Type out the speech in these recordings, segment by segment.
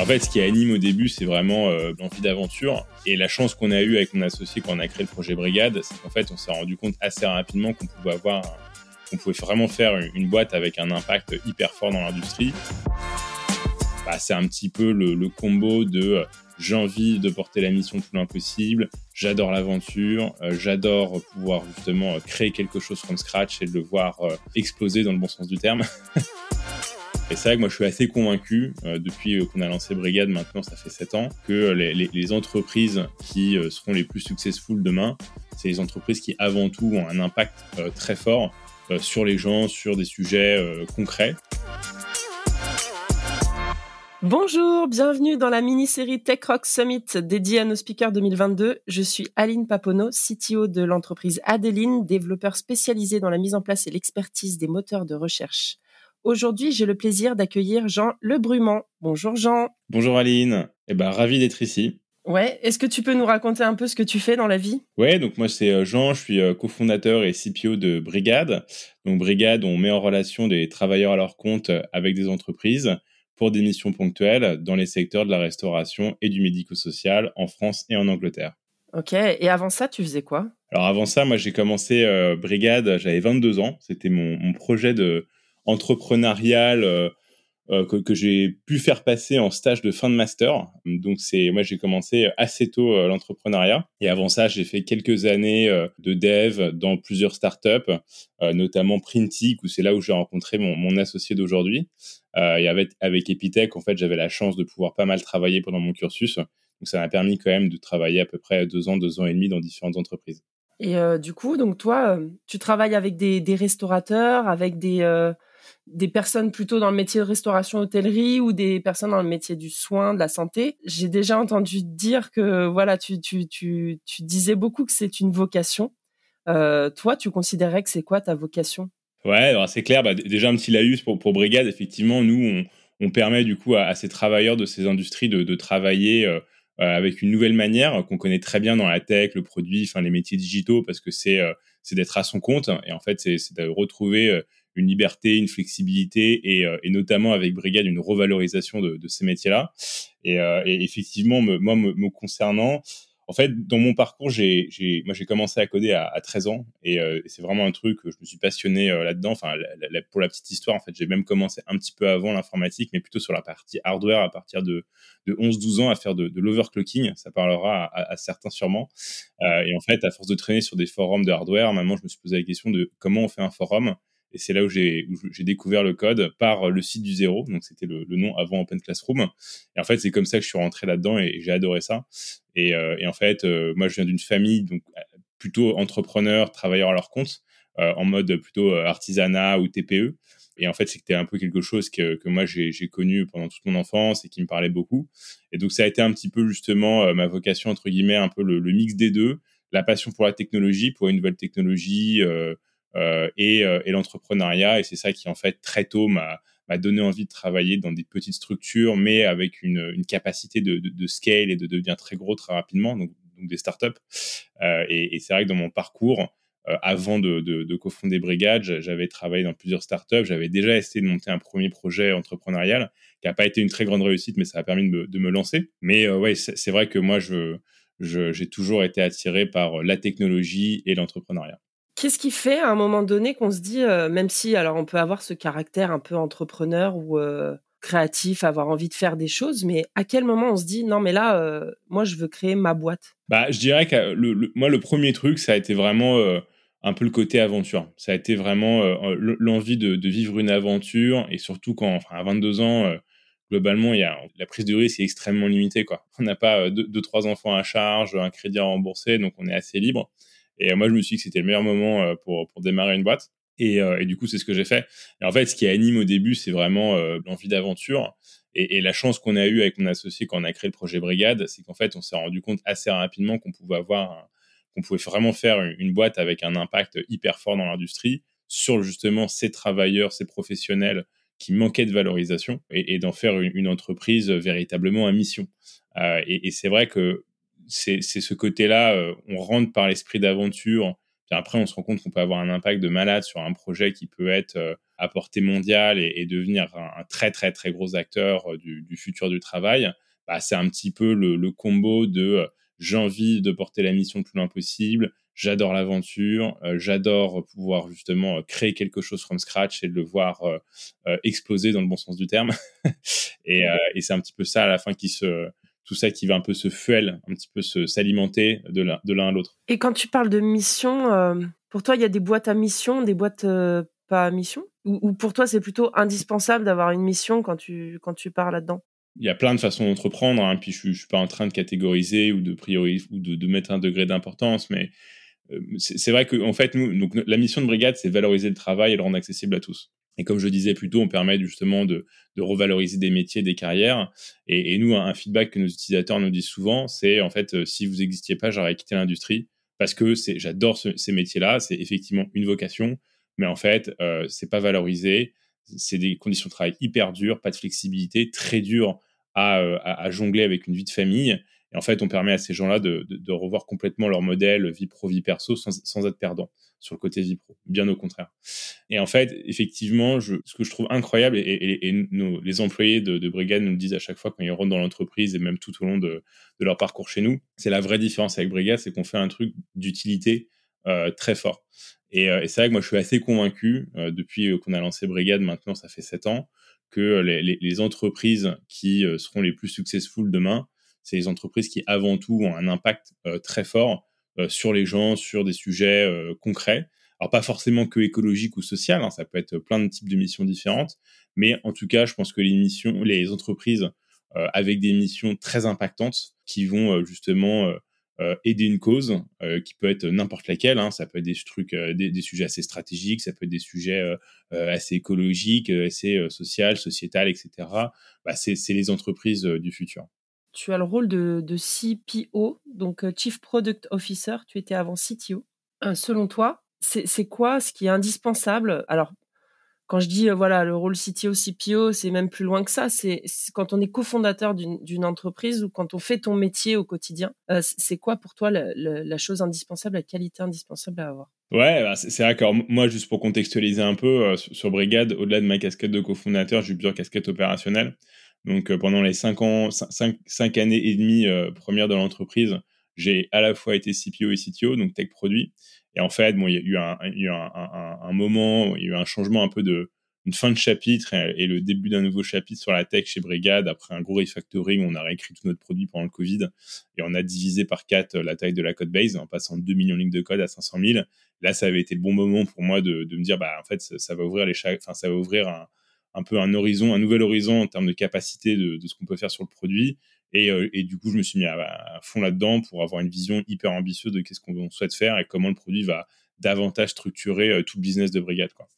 En fait, ce qui anime au début, c'est vraiment euh, l'envie d'aventure. Et la chance qu'on a eue avec mon associé quand on a créé le projet Brigade, c'est qu'en fait, on s'est rendu compte assez rapidement qu'on pouvait vraiment faire une boîte avec un impact hyper fort dans l'industrie. Bah, c'est un petit peu le, combo de euh, j'ai envie de porter la mission plus loin possible, j'adore l'aventure, euh, j'adore pouvoir justement créer quelque chose from scratch et le voir exploser dans le bon sens du terme. Et c'est vrai que moi je suis assez convaincu, euh, depuis qu'on a lancé Brigade maintenant, ça fait 7 ans, que les, les, entreprises qui euh, seront les plus successful demain, c'est les entreprises qui avant tout ont un impact euh, très fort sur les gens, sur des sujets concrets. Bonjour, bienvenue dans la mini-série Tech Rock Summit dédiée à nos speakers 2022. Je suis Aline Papono, CTO de l'entreprise Adeline, développeur spécialisé dans la mise en place et l'expertise des moteurs de recherche. Aujourd'hui, j'ai le plaisir d'accueillir Jean Lebrumant. Bonjour Jean. Bonjour Aline. Eh ben, ravi d'être ici. Ouais, est-ce que tu peux nous raconter un peu ce que tu fais dans la vie? Ouais, donc moi c'est euh, Jean, je suis euh, cofondateur et CPO de Brigade. Donc Brigade, on met en relation des travailleurs à leur compte euh, avec des entreprises pour des missions ponctuelles dans les secteurs de la restauration et du médico-social en France et en Angleterre. Ok, et avant ça, tu faisais quoi? Alors avant ça, moi j'ai commencé Brigade, j'avais 22 ans, c'était mon, projet de, entrepreneurial euh, euh, que, j'ai pu faire passer en stage de fin de master. Donc c'est moi j'ai commencé assez tôt euh, l'entrepreneuriat et avant ça j'ai fait quelques années de dev dans plusieurs startups, notamment Printic où c'est là où j'ai rencontré mon, associé d'aujourd'hui. et avec avec Epitech en fait j'avais la chance de pouvoir pas mal travailler pendant mon cursus. Donc ça m'a permis quand même de travailler à peu près deux ans, deux ans et demi dans différentes entreprises. Et du coup, donc toi, tu travailles avec des restaurateurs, avec des, des personnes plutôt dans le métier de restauration hôtellerie ou des personnes dans le métier du soin, de la santé. J'ai déjà entendu dire que voilà, tu, tu, tu, tu disais beaucoup que c'est une vocation. Euh, toi, tu considérais que c'est quoi ta vocation? Ouais, c'est clair. Bah, déjà un petit laïus pour, pour Brigade. Effectivement, nous, on, on permet du coup à, ces travailleurs de ces industries de, de travailler euh, euh, avec une nouvelle manière qu'on connaît très bien dans la tech, le produit, enfin les métiers digitaux, parce que c'est c'est d'être à son compte et en fait c'est de retrouver une liberté, une flexibilité et, euh, et, notamment avec Brigade une revalorisation de, ces métiers-là. Et, euh, et, effectivement, moi, me, concernant, en fait, dans mon parcours, j'ai, moi, j'ai commencé à coder à, à 13 ans et, euh, c'est vraiment un truc je me suis passionné là-dedans. Enfin, pour la petite histoire, en fait, j'ai même commencé un petit peu avant l'informatique, mais plutôt sur la partie hardware à partir de, de 11-12 ans à faire de, l'overclocking. Ça parlera à, à, certains sûrement. et en fait, à force de traîner sur des forums de hardware, maintenant, je me suis posé la question de comment on fait un forum et c'est là où j'ai découvert le code par le site du zéro. Donc, c'était le, nom avant Open Classroom. Et en fait, c'est comme ça que je suis rentré là-dedans et, j'ai adoré ça. Et, euh, en fait, euh, moi, je viens d'une famille donc plutôt entrepreneur, travailleur à leur compte, euh, en mode plutôt artisanat ou TPE. Et en fait, c'était un peu quelque chose que, que moi, j'ai connu pendant toute mon enfance et qui me parlait beaucoup. Et donc, ça a été un petit peu justement ma vocation, entre guillemets, un peu le, mix des deux. La passion pour la technologie, pour une nouvelle technologie, euh, euh, et, euh, et l'entrepreneuriat. Et c'est ça qui, en fait, très tôt m'a donné envie de travailler dans des petites structures, mais avec une, capacité de, scale et de devenir très gros très rapidement, donc, des startups. Euh, et, c'est vrai que dans mon parcours, euh, avant de, de, de cofonder Brigade, j'avais travaillé dans plusieurs startups. J'avais déjà essayé de monter un premier projet entrepreneurial qui n'a pas été une très grande réussite, mais ça a permis de me, de me lancer. Mais euh, ouais, c'est vrai que moi, je j'ai toujours été attiré par la technologie et l'entrepreneuriat. Qu'est-ce qui fait à un moment donné qu'on se dit, euh, même si alors on peut avoir ce caractère un peu entrepreneur ou euh, créatif, avoir envie de faire des choses, mais à quel moment on se dit non mais là, euh, moi je veux créer ma boîte? Bah je dirais que le, moi le premier truc ça a été vraiment un peu le côté aventure. Ça a été vraiment l'envie de, vivre une aventure et surtout quand à 22 ans globalement, il y a, la prise de risque est extrêmement limitée. Quoi. On n'a pas deux, deux, trois enfants à charge, un crédit à rembourser, donc on est assez libre. Et euh, moi, je me suis dit que c'était le meilleur moment euh, pour, pour démarrer une boîte. Et, euh, et du coup, c'est ce que j'ai fait. Et en fait, ce qui anime au début, c'est vraiment l'envie d'aventure. Et, la chance qu'on a eue avec mon associé quand on a créé le projet Brigade, c'est qu'en fait, on s'est rendu compte assez rapidement qu'on pouvait avoir, qu'on pouvait vraiment faire une, boîte avec un impact hyper fort dans l'industrie sur justement ces travailleurs, ces professionnels qui manquaient de valorisation et, d'en faire une, entreprise véritablement à mission. Euh, et c'est vrai que c'est ce côté-là, euh, on rentre par l'esprit d'aventure Puis après, on se rend compte qu'on peut avoir un impact de malade sur un projet qui peut être euh, à portée mondiale et, devenir un, très très très gros acteur euh, du, futur du travail. Bah, c'est un petit peu le, combo de euh, j'ai envie de porter la mission le plus loin possible, j'adore l'aventure, j'adore pouvoir justement créer quelque chose from scratch et de le voir exploser dans le bon sens du terme. et, et c'est un petit peu ça à la fin qui se tout ça qui va un peu se fuel, un petit peu s'alimenter de l'un à l'autre. Et quand tu parles de mission, euh, pour toi, il y a des boîtes à mission, des boîtes euh, pas à mission? Ou, pour toi, c'est plutôt indispensable d'avoir une mission quand tu, quand tu pars là-dedans? Il y a plein de façons d'entreprendre, hein, puis je ne suis pas en train de catégoriser ou de prioriser ou de, mettre un degré d'importance, mais euh, c'est vrai que en fait, nous, donc, la mission de brigade, c'est valoriser le travail et le rendre accessible à tous. Et comme je disais plus tôt, on permet justement de, revaloriser des métiers, des carrières. Et, nous, un, feedback que nos utilisateurs nous disent souvent, c'est en fait, euh, si vous n'existiez pas, j'aurais quitté l'industrie parce que j'adore ces métiers-là, c'est effectivement une vocation, mais en fait, euh, c'est pas valorisé. C'est des conditions de travail hyper dures, pas de flexibilité, très dur euh, à, jongler avec une vie de famille. Et en fait, on permet à ces gens-là de, revoir complètement leur modèle vie pro, vie perso sans, être perdant sur le côté vie pro. Bien au contraire. Et en fait, effectivement, ce que je trouve incroyable, et, les employés de, Brigade nous le disent à chaque fois quand ils rentrent dans l'entreprise et même tout au long de, leur parcours chez nous, c'est la vraie différence avec Brigade, c'est qu'on fait un truc d'utilité euh, très fort. Euh, et, c'est vrai que moi, je suis assez convaincu, euh, depuis qu'on a lancé Brigade, maintenant, ça fait sept ans, que les, les entreprises qui seront les plus successful demain, c'est les entreprises qui, avant tout, ont un impact euh, très fort euh, sur les gens, sur des sujets euh, concrets. Alors, pas forcément que écologique ou social, hein, ça peut être plein de types de missions différentes, mais en tout cas, je pense que les missions, les entreprises avec des missions très impactantes qui vont justement aider une cause, qui peut être n'importe laquelle. Hein. ça peut être des trucs, des, sujets assez stratégiques, ça peut être des sujets assez écologiques, assez social, sociétal, etc. Bah, c'est les entreprises du futur tu as le rôle de, CPO, donc euh, Chief Product Officer. Tu étais avant CTO. Euh, selon toi, c'est quoi ce qui est indispensable? Alors, quand je dis euh, voilà le rôle CTO, CPO, c'est même plus loin que ça. C'est quand on est cofondateur d'une entreprise ou quand on fait ton métier au quotidien. c'est quoi pour toi la, chose indispensable, la qualité indispensable à avoir? Ouais, bah, c'est d'accord. Moi, juste pour contextualiser un peu, sur Brigade, au-delà de ma casquette de cofondateur, j'ai plusieurs casquettes opérationnelles. Donc euh, pendant les cinq années et demie euh, premières de l'entreprise, j'ai à la fois été CPO et CTO, donc tech produit. Et en fait, il y a eu un, moment, il y a eu un changement un peu de une fin de chapitre et, le début d'un nouveau chapitre sur la tech chez Brigade après un gros refactoring. On a réécrit tout notre produit pendant le Covid et on a divisé par quatre la taille de la code base en passant de 2 millions de lignes de code à 500 000. Là, ça avait été le bon moment pour moi de, me dire, bah, en fait, ça, va ouvrir les, ça va ouvrir un, un peu un horizon, un nouvel horizon en termes de capacité de, ce qu'on peut faire sur le produit. Euh, et, du coup, je me suis mis à, fond là-dedans pour avoir une vision hyper ambitieuse de qu'est-ce qu'on souhaite faire et comment le produit va davantage structurer euh, tout le business de Brigade. Quoi.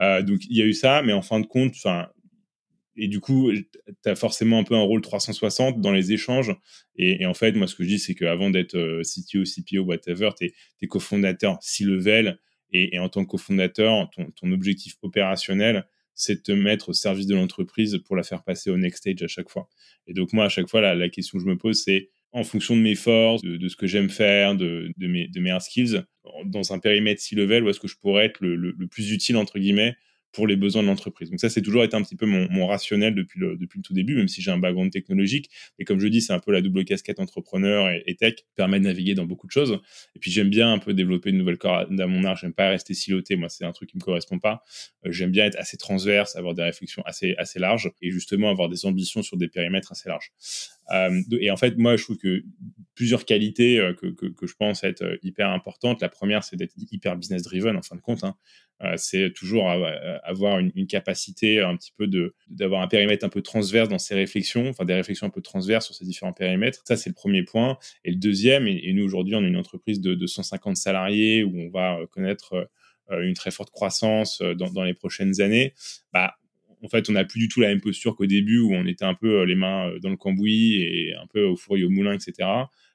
Euh, donc, il y a eu ça, mais en fin de compte, enfin, et du coup, tu as forcément un peu un rôle 360 dans les échanges. Et, en fait, moi, ce que je dis, c'est qu'avant d'être CTO, CPO, whatever, tu es, cofondateur C-level. Et, et, en tant que cofondateur, ton objectif opérationnel, c'est de te mettre au service de l'entreprise pour la faire passer au next stage à chaque fois. Et donc moi, à chaque fois, la, question que je me pose, c'est en fonction de mes forces, de, ce que j'aime faire, de, mes, de skills, dans un périmètre C-level, où est-ce que je pourrais être le, plus utile, entre guillemets, pour les besoins de l'entreprise. Donc ça, c'est toujours été un petit peu mon, rationnel depuis le, depuis le tout début, même si j'ai un background technologique. Et comme je dis, c'est un peu la double casquette entrepreneur et, tech, permet de naviguer dans beaucoup de choses. Et puis j'aime bien un peu développer de nouvelles cordes à mon art. J'aime pas rester siloté. Moi, c'est un truc qui me correspond pas. Euh, j'aime bien être assez transverse, avoir des réflexions assez, assez larges et justement avoir des ambitions sur des périmètres assez larges. Euh, et en fait, moi, je trouve que plusieurs qualités euh, que, je pense être hyper importantes. La première, c'est d'être hyper business driven en fin de compte. Hein. Euh, c'est toujours avoir une, capacité un petit peu d'avoir un périmètre un peu transverse dans ses réflexions, enfin des réflexions un peu transverses sur ces différents périmètres. Ça, c'est le premier point. Et le deuxième, et, nous aujourd'hui, on est une entreprise de, de 150 salariés où on va euh, connaître euh, une très forte croissance dans, dans les prochaines années. Bah, en fait, on n'a plus du tout la même posture qu'au début où on était un peu les mains dans le cambouis et un peu au four et au moulin, etc.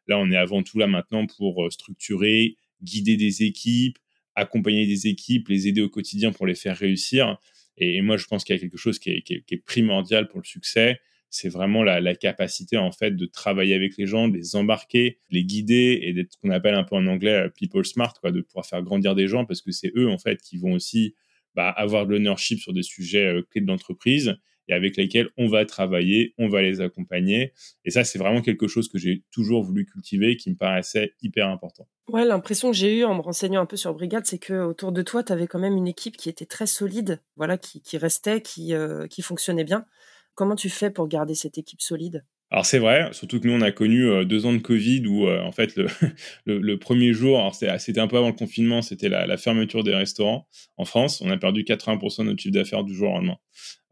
Là, on est avant tout là maintenant pour structurer, guider des équipes, accompagner des équipes, les aider au quotidien pour les faire réussir. Et, moi, je pense qu'il y a quelque chose qui est, primordial pour le succès, c'est vraiment la, capacité en fait de travailler avec les gens, de les embarquer, de les guider et d'être ce qu'on appelle un peu en anglais people smart, quoi, de pouvoir faire grandir des gens parce que c'est eux en fait qui vont aussi bah, avoir de l'ownership sur des sujets clés de l'entreprise et avec lesquels on va travailler, on va les accompagner. Et ça, c'est vraiment quelque chose que j'ai toujours voulu cultiver, qui me paraissait hyper important. Ouais, l'impression que j'ai eue en me renseignant un peu sur Brigade, c'est que autour de toi, tu avais quand même une équipe qui était très solide, voilà, qui, restait, qui, euh, qui fonctionnait bien. Comment tu fais pour garder cette équipe solide? Alors c'est vrai, surtout que nous on a connu euh, deux ans de Covid où euh, en fait le, le, premier jour, c'était un peu avant le confinement, c'était la, fermeture des restaurants en France. On a perdu 80% de notre chiffre d'affaires du jour au lendemain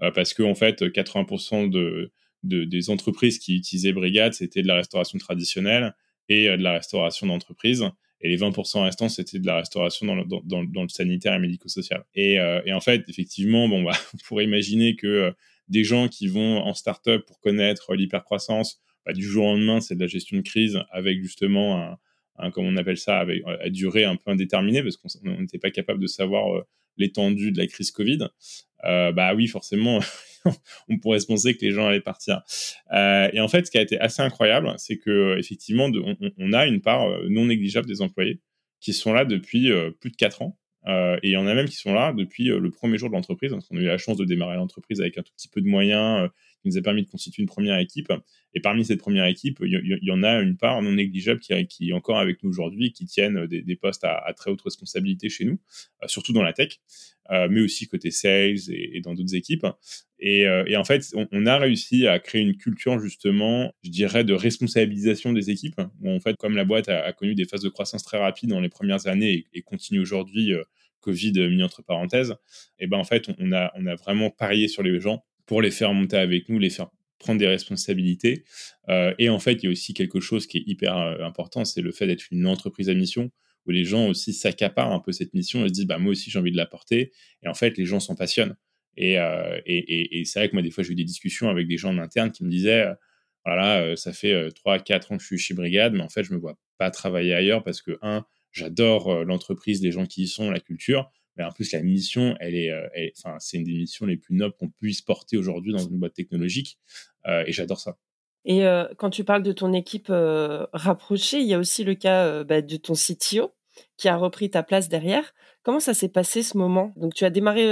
euh, parce que en fait 80% de, de, des entreprises qui utilisaient Brigade c'était de la restauration traditionnelle et de la restauration d'entreprise. Et les 20% restants, c'était de la restauration dans le, dans, le sanitaire et médico-social. Et, et, en fait, effectivement, bon, bah, on pourrait imaginer que des gens qui vont en startup pour connaître l'hypercroissance, bah, du jour au lendemain, c'est de la gestion de crise avec justement un, un comme on appelle ça, avec, à durée un peu indéterminée, parce qu'on n'était pas capable de savoir euh, l'étendue de la crise Covid. Euh, bah oui, forcément, on pourrait se penser que les gens allaient partir. Euh, et en fait, ce qui a été assez incroyable, c'est que effectivement, on, on, a une part euh, non négligeable des employés qui sont là depuis euh, plus de quatre ans euh, et il y en a même qui sont là depuis euh, le premier jour de l'entreprise. On a eu la chance de démarrer l'entreprise avec un tout petit peu de moyens, euh, qui nous a permis de constituer une première équipe. Et parmi cette première équipe, il y, en a une part non négligeable qui, qui est encore avec nous aujourd'hui, qui tiennent des, postes à, très haute responsabilité chez nous, surtout dans la tech, mais aussi côté sales et, dans d'autres équipes. Et, en fait, on, a réussi à créer une culture justement, je dirais, de responsabilisation des équipes. Où en fait, comme la boîte a, connu des phases de croissance très rapides dans les premières années et, continue aujourd'hui, Covid mis entre parenthèses, et ben en fait, on a, on a vraiment parié sur les gens pour les faire monter avec nous, les faire prendre des responsabilités. Euh, et en fait, il y a aussi quelque chose qui est hyper euh, important, c'est le fait d'être une entreprise à mission, où les gens aussi s'accaparent un peu cette mission et se disent, bah, moi aussi j'ai envie de la porter. Et en fait, les gens s'en passionnent. Et, euh, c'est vrai que moi, des fois, j'ai eu des discussions avec des gens en interne qui me disaient, voilà, ça fait 3-4 ans que je suis chez Brigade, mais en fait, je me vois pas travailler ailleurs parce que, un, j'adore l'entreprise, les gens qui y sont, la culture en plus la mission, elle est, euh, enfin, c'est une des missions les plus nobles qu'on puisse porter aujourd'hui dans une boîte technologique, euh, et j'adore ça. Et euh, quand tu parles de ton équipe rapprochée, il y a aussi le cas bah, de ton CTO qui a repris ta place derrière. Comment ça s'est passé ce moment? Donc tu as démarré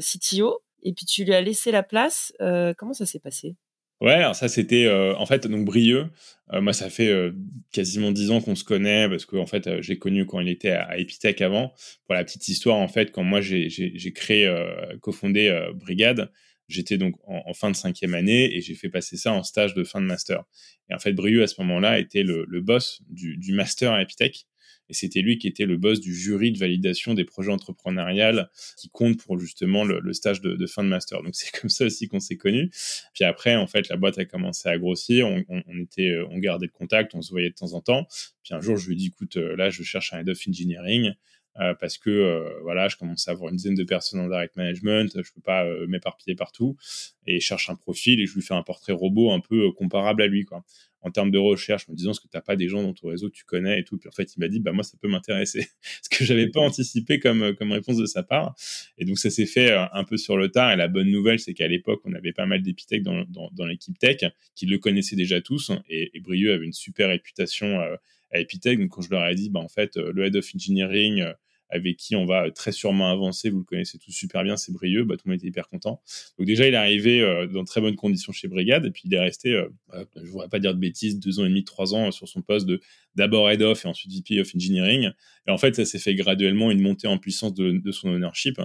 CTO et puis tu lui as laissé la place. comment ça s'est passé? Ouais, alors ça c'était euh, en fait donc Brieux. Euh, moi, ça fait euh, quasiment dix ans qu'on se connaît parce que en fait, j'ai connu quand il était à, Epitech avant. Pour la petite histoire, en fait, quand moi j'ai créé, cofondé Brigade, j'étais donc en, fin de cinquième année et j'ai fait passer ça en stage de fin de master. Et en fait, Brieux à ce moment-là était le, le boss du, du, master à Epitech et c'était lui qui était le boss du jury de validation des projets entrepreneuriales qui compte pour justement le, stage de, fin de master. Donc c'est comme ça aussi qu'on s'est connus. Puis après, en fait, la boîte a commencé à grossir. On, était, on gardait le contact, on se voyait de temps en temps. Puis un jour, je lui ai dit, écoute, euh, là, je cherche un head of engineering. Euh, parce que euh, voilà, je commence à avoir une dizaine de personnes en direct management, je peux pas m'éparpiller partout, et je cherche un profil et je lui fais un portrait robot un peu comparable à lui, quoi en termes de recherche, me disant ce que tu n'as pas des gens dans ton réseau que tu connais et tout. Puis en fait, il m'a dit, bah moi, ça peut m'intéresser. ce que j'avais pas anticipé comme, comme réponse de sa part. Et donc, ça s'est fait euh, un peu sur le tard. Et la bonne nouvelle, c'est qu'à l'époque, on avait pas mal d'épithèques dans, dans, l'équipe tech qui le connaissaient déjà tous. Et, et Brieux avait une super réputation euh, à Epitech. Donc, quand je leur ai dit, bah, en fait, euh, le head of engineering, avec qui on va très sûrement avancer. Vous le connaissez tous super bien, c'est Brieux. Bah, tout le monde était hyper content. Donc déjà, il est arrivé euh, dans très bonnes conditions chez Brigade, et puis il est resté, euh, euh, je ne voudrais pas dire de bêtises, deux ans et demi, trois ans sur son poste de d'abord head of et ensuite VP of engineering. Et en fait, ça s'est fait graduellement une montée en puissance de, son ownership.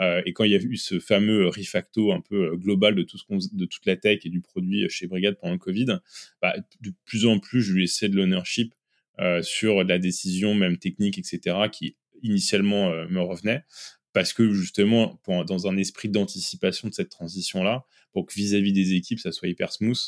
et quand il y a eu ce fameux refacto un peu global de tout ce de toute la tech et du produit chez Brigade pendant le Covid, bah, de plus en plus, je lui ai de l'ownership sur la décision même technique, etc., qui initialement euh, me revenait parce que justement, dans un esprit d'anticipation de cette transition-là, pour que vis-à-vis des équipes, ça soit hyper smooth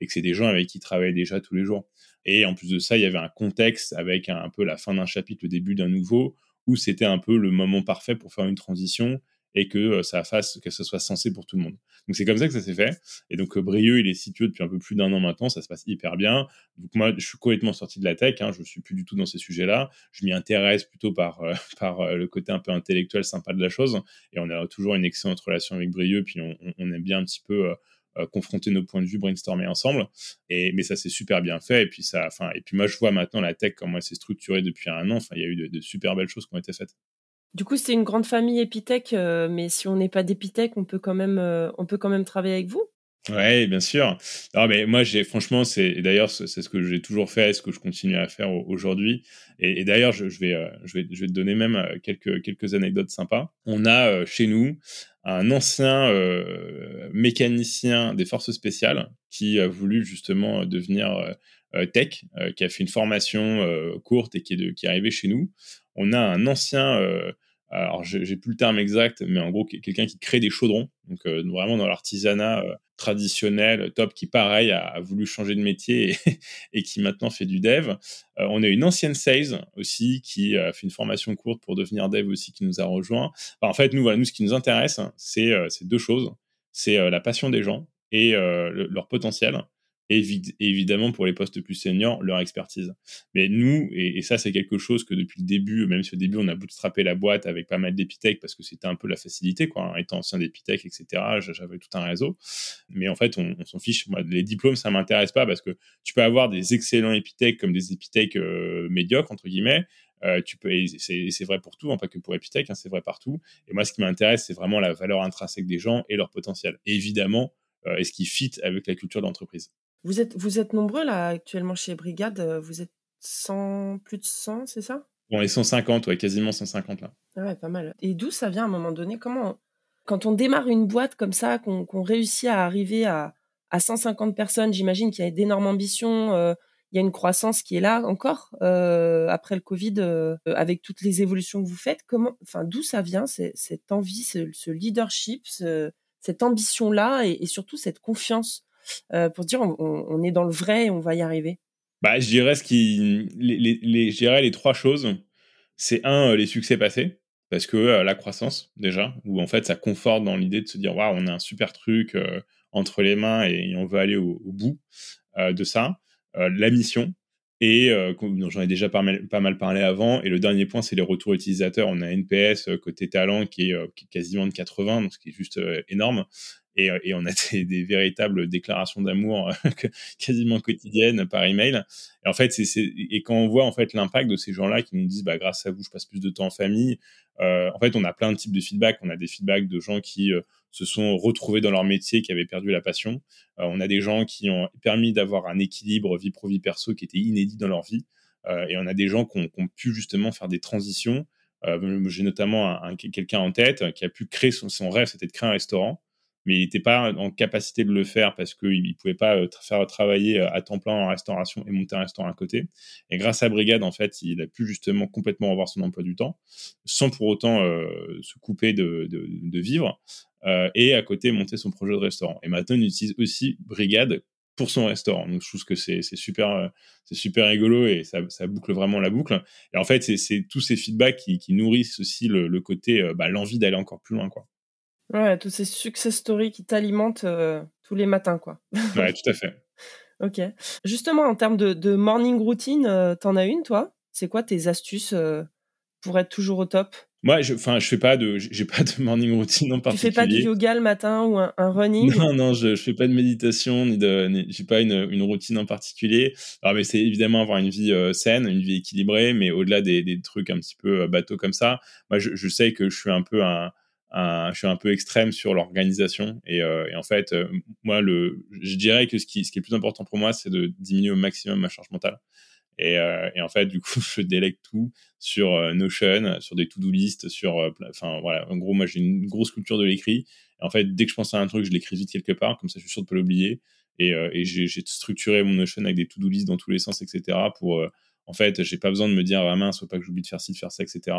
et que c'est des gens avec qui travaillent déjà tous les jours. Et en plus de ça, il y avait un contexte avec un peu la fin d'un chapitre, le début d'un nouveau, où c'était un peu le moment parfait pour faire une transition et que euh, ça fasse que ce soit censé pour tout le monde. Donc c'est comme ça que ça s'est fait. Et donc euh, Brieux, il est situé depuis un peu plus d'un an maintenant, ça se passe hyper bien. Donc moi, je suis complètement sorti de la tech, hein, je suis plus du tout dans ces sujets-là. Je m'y intéresse plutôt par euh, par le côté un peu intellectuel sympa de la chose. Et on a toujours une excellente relation avec Brieux, puis on, on aime bien un petit peu confronter nos points de vue, brainstormer ensemble. Et mais ça s'est super bien fait. Et puis ça, enfin, et puis moi je vois maintenant la tech comment elle s'est structurée depuis un an. Enfin, il y a eu de, super belles choses qui ont été faites. Du coup, c'est une grande famille Epitech, mais si on n'est pas d'Epitech, on peut quand même, on peut quand même travailler avec vous. Ouais, bien sûr. Non, mais moi, franchement, c'est d'ailleurs c'est ce que j'ai toujours fait, et ce que je continue à faire aujourd'hui. Et, d'ailleurs, je, vais, euh, je vais, je vais te donner même euh, quelques quelques anecdotes sympas. On a euh, chez nous un ancien mécanicien des forces spéciales qui a voulu justement devenir tech, qui a fait une formation courte et qui est, de, qui est arrivé chez nous. On a un ancien alors j'ai plus le terme exact, mais en gros quelqu'un qui crée des chaudrons, donc euh, vraiment dans l'artisanat euh, traditionnel, top, qui pareil a, voulu changer de métier et, qui maintenant fait du dev. Euh, on a une ancienne sales aussi qui a fait une formation courte pour devenir dev aussi qui nous a rejoint. en fait nous ce qui nous intéresse hein, c'est deux choses, c'est la passion des gens et leur potentiel évidemment pour les postes plus seniors, leur expertise. Mais nous, et, ça c'est quelque chose que depuis le début, même si au début on a bootstrappé la boîte avec pas mal d'épithèques parce que c'était un peu la facilité, quoi, hein, étant ancien d'épithèque, etc., j'avais tout un réseau. Mais en fait, on, s'en fiche. Les diplômes, ça m'intéresse pas parce que tu peux avoir des excellents épithèques comme des épithèques euh, médiocres, entre guillemets, euh, tu peux, c'est vrai pour tout, hein, pas que pour Epitech, hein, c'est vrai partout. Et moi, ce qui m'intéresse, c'est vraiment la valeur intrinsèque des gens et leur potentiel. Évidemment, euh, est-ce qui fit avec la culture d'entreprise? Vous êtes, vous êtes nombreux là actuellement chez Brigade. Euh, vous êtes 100, plus de 100, c'est ça? On est 150, ouais, quasiment 150 là. Ah ouais, pas mal. Et d'où ça vient à un moment donné? Comment, quand on démarre une boîte comme ça, qu'on réussit à arriver à, à 150 personnes, j'imagine qu'il y a d'énormes ambitions. Euh, il y a une croissance qui est là encore euh, après le Covid, avec toutes les évolutions que vous faites. Comment, enfin, d'où ça vient cette envie, ce, leadership, cette ambition-là et, et, surtout cette confiance pour dire on, est dans le vrai et on va y arriver bah, Je dirais, ce qui, les, les, je dirais les trois choses. C'est un, euh, les succès passés, parce que euh, la croissance, déjà, où en fait ça conforte dans l'idée de se dire waouh, on a un super truc entre les mains et, on veut aller au, bout de ça. la mission, et j'en ai déjà pas mal, pas mal, parlé avant. Et le dernier point, c'est les retours utilisateurs. On a NPS côté talent qui est, qui est quasiment de 80, donc ce qui est juste énorme. Euh, et, on a des, véritables déclarations d'amour euh, quasiment quotidiennes par email. Et en fait, c'est, et quand on voit en fait l'impact de ces gens-là qui nous disent, bah, grâce à vous, je passe plus de temps en famille. Euh, en fait, on a plein de types de feedback. On a des feedbacks de gens qui se sont retrouvés dans leur métier, qui avaient perdu la passion. on a des gens qui ont permis d'avoir un équilibre vie pro vie perso qui était inédit dans leur vie. et on a des gens qui ont, pu justement faire des transitions. J'ai notamment quelqu'un en tête qui a pu créer son, son rêve, c'était de créer un restaurant mais il n'était pas en capacité de le faire parce qu'il ne pouvait pas euh, faire travailler euh, à temps plein en restauration et monter un restaurant à côté. Et grâce à Brigade, en fait, il a pu justement complètement revoir son emploi du temps, sans pour autant euh, se couper de, de, vivre, et à côté monter son projet de restaurant. Et maintenant, il utilise aussi Brigade pour son restaurant. Donc je trouve que c'est super, c'est super rigolo et ça, ça, boucle vraiment la boucle. Et en fait, c'est tous ces feedbacks qui, qui nourrissent aussi le, le côté, bah, l'envie d'aller encore plus loin, quoi. Ouais, tous ces success stories qui t'alimentent euh, tous les matins, quoi. ouais, tout à fait. ok. Justement, en termes de, morning routine, euh, t'en as une, toi? C'est quoi tes astuces euh, pour être toujours au top? Moi, je, enfin, je fais pas de, j'ai pas de morning routine en particulier. Tu fais pas de yoga le matin ou un, running? Non, non, je, je fais pas de méditation ni de, j'ai pas une, une routine en particulier. Alors, mais c'est évidemment avoir une vie saine, une vie équilibrée, mais au-delà des, des, trucs un petit peu bateaux comme ça, moi, je, je sais que je suis un peu un, je suis un peu extrême sur l'organisation et, euh, en fait euh, moi le je dirais que ce qui, est le plus important pour moi c'est de diminuer au maximum ma charge mentale. Et, euh, en fait du coup je délègue tout sur Notion sur des to-do list sur enfin voilà. En gros moi j'ai une grosse culture de l'écrit. Et en fait dès que je pense à un truc je l'écris vite quelque part. Comme ça je suis sûr de pas l'oublier. Et, et j'ai structuré mon Notion avec des to-do list dans tous les sens etc pour en fait, j'ai pas besoin de me dire ah mince, faut pas que j'oublie de faire ci, de faire ça, etc.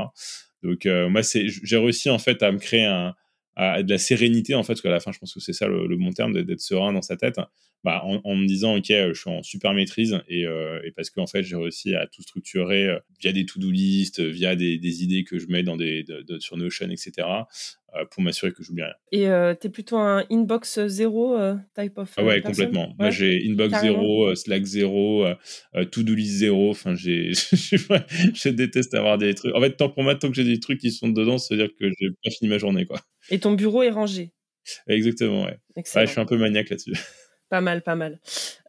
Donc euh, moi, c'est, j'ai réussi en fait à me créer un, à, de la sérénité en fait, parce qu'à la fin, je pense que c'est ça le, bon terme d'être serein dans sa tête. Bah, en, me disant ok, je suis en super maîtrise et, euh, et parce qu'en fait, j'ai réussi à tout structurer euh, via des to-do list, via des, des, idées que je mets dans des de, sur Notion, etc. Euh, pour m'assurer que j'oublie rien. Et tu es plutôt un inbox zéro type of Ah ouais, complètement. Moi, j'ai inbox zéro, Slack zéro, to-do list zéro. Enfin, j'ai, je déteste avoir des trucs. En fait, tant pour moi, tant que j'ai des trucs qui sont dedans, ça veut dire que j'ai pas fini ma journée, quoi. Et ton bureau est rangé Exactement, ouais. je suis un peu maniaque là-dessus. Pas mal, pas mal.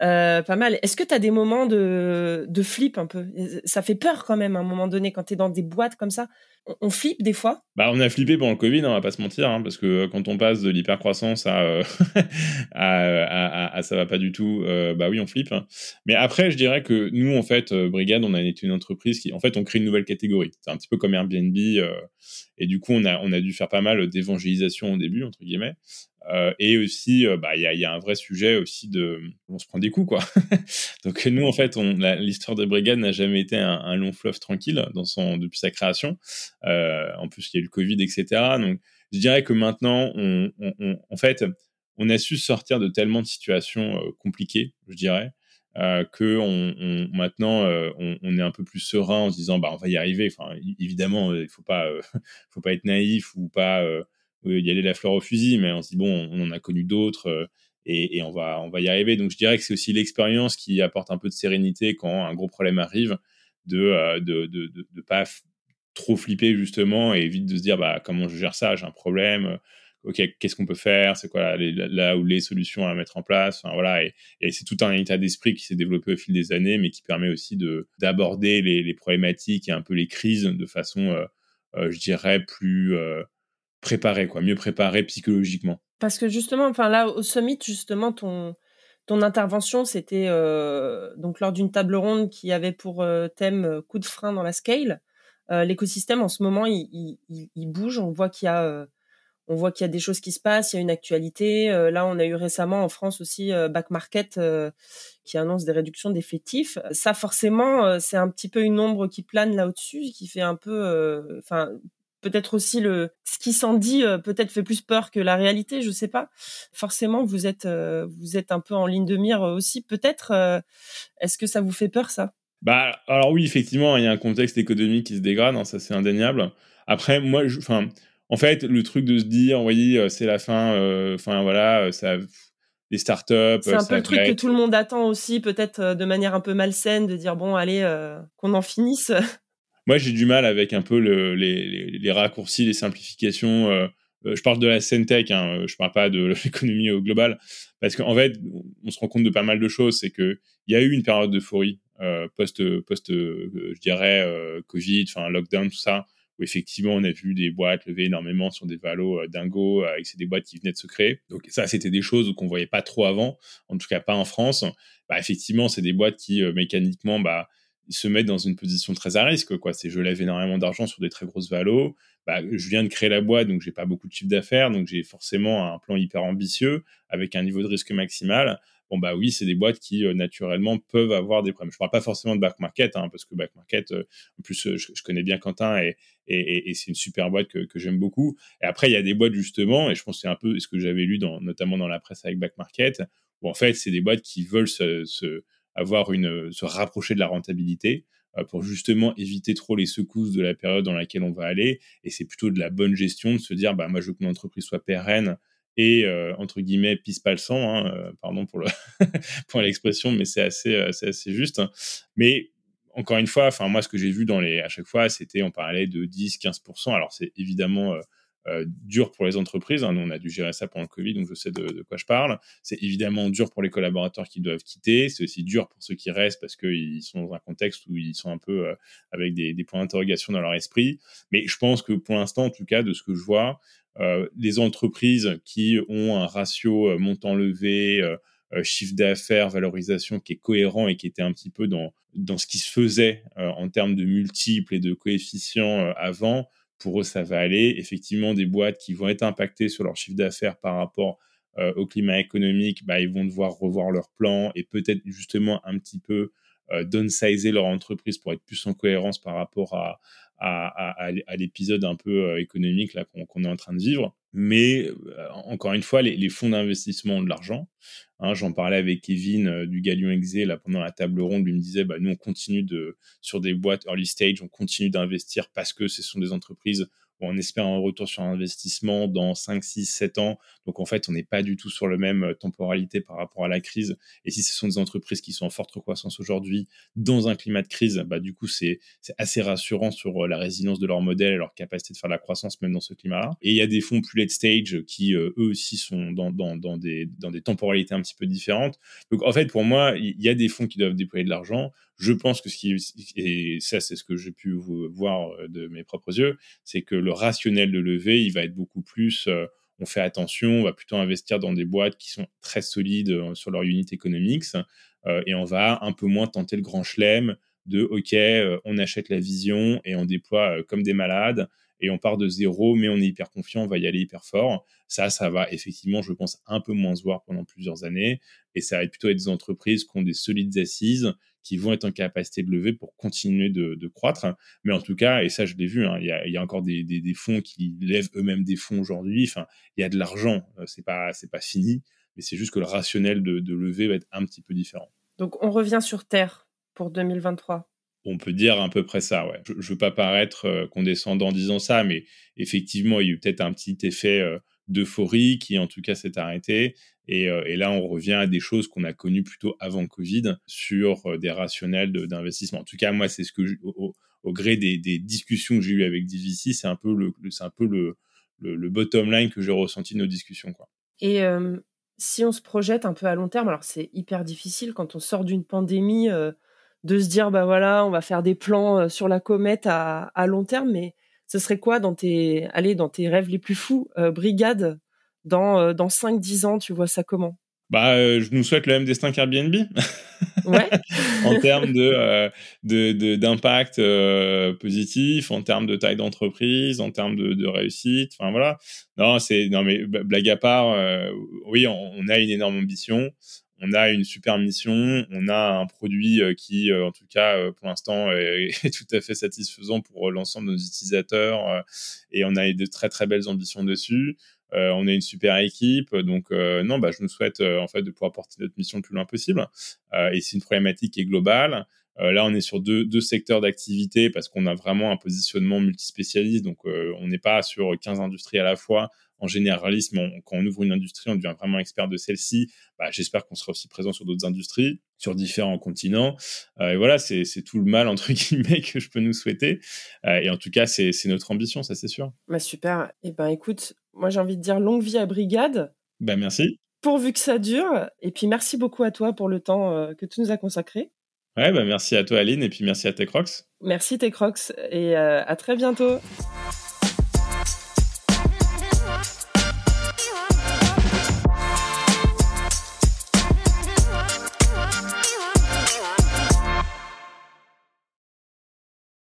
Euh, pas mal. Est-ce que tu as des moments de, de flip un peu? Ça fait peur quand même à un moment donné quand tu es dans des boîtes comme ça. On, flippe des fois? Bah, On a flippé pendant le Covid, on va pas se mentir, hein, parce que euh, quand on passe de l'hypercroissance à, euh, à, à, ça va pas du tout, bah oui, on flippe. Hein. Mais après, je dirais que nous, en fait, Brigade, on a été une entreprise qui, en fait, on crée une nouvelle catégorie. C'est un petit peu comme Airbnb. et du coup, on a, on a dû faire pas mal d'évangélisation au début, entre guillemets. Euh, et aussi, euh, bah, il y, a, un vrai sujet aussi de, on se prend des coups quoi. Donc nous en fait, l'histoire de Brigade n'a jamais été un, long fleuve tranquille depuis sa création. Euh, en plus, il y a eu le Covid, etc. Donc je dirais que maintenant, on, en fait, on a su sortir de tellement de situations euh, compliquées, je dirais. Euh, que maintenant euh, on, est un peu plus serein en se disant bah on va y arriver. Enfin évidemment il faut pas faut pas être naïf ou pas y aller la fleur au fusil, mais on se dit bon, on en a connu d'autres euh, et, on va on va y arriver. Donc je dirais que c'est aussi l'expérience qui apporte un peu de sérénité quand un gros problème arrive, de euh, de, de, de, pas trop flipper justement et vite de se dire bah comment je gère ça, j'ai un problème. Ok, qu'est-ce qu'on peut faire? C'est quoi là où les solutions à mettre en place? Voilà, et, c'est tout un état d'esprit qui s'est développé au fil des années, mais qui permet aussi de d'aborder les, problématiques et un peu les crises de façon, euh, je dirais, plus préparé, quoi, mieux préparé psychologiquement. Parce que justement, enfin là, au summit, justement, ton, ton intervention, c'était euh, donc lors d'une table ronde qui avait pour euh, thème euh, coup de frein dans la scale. L'écosystème en ce moment, il, il, bouge. On voit qu'il y a, on voit qu'il y a des choses qui se passent. Il y a une actualité. là, on a eu récemment en France aussi Back Market qui annonce des réductions d'effectifs. Ça, forcément, c'est un petit peu une ombre qui plane là au-dessus, qui fait un peu, enfin, peut-être aussi le ce qui s'en dit euh, peut-être fait plus peur que la réalité, je sais pas. Forcément, vous êtes euh, vous êtes un peu en ligne de mire aussi. Peut-être. Euh, est-ce que ça vous fait peur ça? Bah alors oui, effectivement, il y a un contexte économique qui se dégrade, hein, ça c'est indéniable. Après, moi, enfin, en fait, le truc de se dire, voyez, c'est la fin, enfin voilà, ça les startups. C'est un peu le truc que tout le monde attend aussi, peut-être de manière un peu malsaine, de dire bon, allez, qu'on en finisse. Moi, j'ai du mal avec un peu le, les, raccourcis, les simplifications. Euh, euh, je parle de la scène tech, hein, je parle pas de l'économie au global, parce qu'en fait, on se rend compte de pas mal de choses. C'est que il y a eu une période d'euphorie euh, post, post, euh, je dirais, euh, Covid, enfin lockdown, tout ça, où effectivement on a vu des boîtes lever énormément sur des valos euh, dingo, avec c'est des boîtes qui venaient de se créer. Donc ça, c'était des choses qu'on voyait pas trop avant, en tout cas pas en France. Bah, effectivement, c'est des boîtes qui mécaniquement, bah se mettent dans une position très à risque. Quoi. C'est je lève énormément d'argent sur des très grosses valos. Bah, je viens de créer la boîte, donc j'ai pas beaucoup de chiffre d'affaires, donc j'ai forcément un plan hyper ambitieux avec un niveau de risque maximal. Bon bah oui, c'est des boîtes qui euh, naturellement peuvent avoir des problèmes. Je parle pas forcément de back market, hein, parce que back market, euh, en plus euh, je, connais bien Quentin et, et, c'est une super boîte que, que j'aime beaucoup. Et après il y a des boîtes justement, et je pense que c'est un peu ce que j'avais lu dans, notamment dans la presse avec back market, où en fait c'est des boîtes qui veulent se avoir une, se rapprocher de la rentabilité euh, pour justement éviter trop les secousses de la période dans laquelle on va aller. Et c'est plutôt de la bonne gestion de se dire, bah, moi, je veux que mon entreprise soit pérenne et, euh, entre guillemets, pisse pas le sang, hein, euh, pardon pour, le pour l'expression, mais c'est assez, assez juste. Mais encore une fois, enfin, moi, ce que j'ai vu dans les, à chaque fois, c'était, on parlait de 10, 15%. Alors, c'est évidemment, euh, dur pour les entreprises. Hein. Nous, on a dû gérer ça pendant le Covid, donc je sais de, quoi je parle. C'est évidemment dur pour les collaborateurs qui doivent quitter. C'est aussi dur pour ceux qui restent parce qu'ils sont dans un contexte où ils sont un peu euh, avec des, points d'interrogation dans leur esprit. Mais je pense que pour l'instant, en tout cas, de ce que je vois, euh, les entreprises qui ont un ratio montant levé, chiffre d'affaires, valorisation qui est cohérent et qui était un petit peu dans, dans ce qui se faisait en termes de multiples et de coefficients avant, pour eux, ça va aller. Effectivement, des boîtes qui vont être impactées sur leur chiffre d'affaires par rapport euh, au climat économique, bah, ils vont devoir revoir leur plan et peut-être justement un petit peu euh, downsizer leur entreprise pour être plus en cohérence par rapport à, à, l'épisode un peu euh, économique là qu'on est en train de vivre. Mais euh, encore une fois, les, les fonds d'investissement ont de l'argent. Hein, J'en parlais avec Kevin euh, du Galion Exé là pendant la table ronde. Lui me disait, bah, nous on continue de sur des boîtes early stage, on continue d'investir parce que ce sont des entreprises on espère un retour sur investissement dans 5, 6, 7 ans. Donc en fait, on n'est pas du tout sur le même euh, temporalité par rapport à la crise. Et si ce sont des entreprises qui sont en forte croissance aujourd'hui dans un climat de crise, bah, du coup, c'est assez rassurant sur euh, la résilience de leur modèle et leur capacité de faire la croissance même dans ce climat-là. Et il y a des fonds plus late stage qui, euh, eux aussi, sont dans, des, dans des temporalités un petit peu différentes. Donc en fait, pour moi, il y a des fonds qui doivent déployer de l'argent. Je pense que ce qui, et ça, c'est ce que j'ai pu voir de mes propres yeux, c'est que le rationnel de levée, il va être beaucoup plus, euh, on fait attention, on va plutôt investir dans des boîtes qui sont très solides euh, sur leur unit economics, euh, et on va un peu moins tenter le grand chelem de, OK, on achète la vision et on déploie comme des malades, et on part de zéro, mais on est hyper confiant, on va y aller hyper fort. Ça, ça va effectivement, je pense, un peu moins se voir pendant plusieurs années. Et ça va plutôt être des entreprises qui ont des solides assises, qui vont être en capacité de lever pour continuer de, croître. Mais en tout cas, et ça, je l'ai vu, hein, il, y a, encore des, fonds qui lèvent eux-mêmes des fonds aujourd'hui. Enfin, il y a de l'argent, euh, c'est pas, c'est pas fini, mais c'est juste que le rationnel de, de lever va être un petit peu différent. Donc, on revient sur Terre pour 2023 on peut dire à peu près ça, ouais. Je, ne veux pas paraître euh, condescendant en disant ça, mais effectivement, il y a eu peut-être un petit effet euh, d'euphorie qui, en tout cas, s'est arrêté. Euh, et, là, on revient à des choses qu'on a connues plutôt avant Covid sur des rationnels d'investissement. En tout cas, moi, c'est ce que, au, gré des, discussions que j'ai eues avec DVC, c'est un peu le, c'est un peu le, bottom line que j'ai ressenti de nos discussions. Et si on se projette un peu à long terme, alors c'est hyper difficile quand on sort d'une pandémie de se dire bah voilà on va faire des plans euh, sur la comète à, long terme mais ce serait quoi dans tes allez dans tes rêves les plus fous euh, brigade dans euh, dans 5 10 ans tu vois ça comment? Bah je nous souhaite le même destin qu'Airbnb. Ouais. En termes de d'impact positif en termes de taille d'entreprise en termes de, réussite enfin voilà. Non c'est non mais blague à part oui on, a une énorme ambition on a une super mission, on a un produit euh, qui, euh, en tout cas, euh, pour l'instant, est, tout à fait satisfaisant pour l'ensemble de nos utilisateurs et on a de très très belles ambitions dessus. on a une super équipe, donc non, bah, je nous souhaite en fait de pouvoir porter notre mission le plus loin possible. et c'est une problématique qui est globale. là, on est sur deux, deux secteurs d'activité parce qu'on a vraiment un positionnement multispécialiste, donc on n'est pas sur 15 industries à la fois en généralisme, quand on ouvre une industrie, on devient vraiment expert de celle-ci. Bah, J'espère qu'on sera aussi présent sur d'autres industries, sur différents continents. Euh, et voilà, c'est tout le mal, entre guillemets, que je peux nous souhaiter. Euh, et en tout cas, c'est notre ambition, ça c'est sûr. Bah, super. Et eh ben écoute, moi j'ai envie de dire longue vie à Brigade. Bah, merci. Pourvu que ça dure. Et puis merci beaucoup à toi pour le temps euh, que tu nous as consacré. Ouais, bah merci à toi Aline et puis merci à Techrox. Merci Techrox et à très bientôt.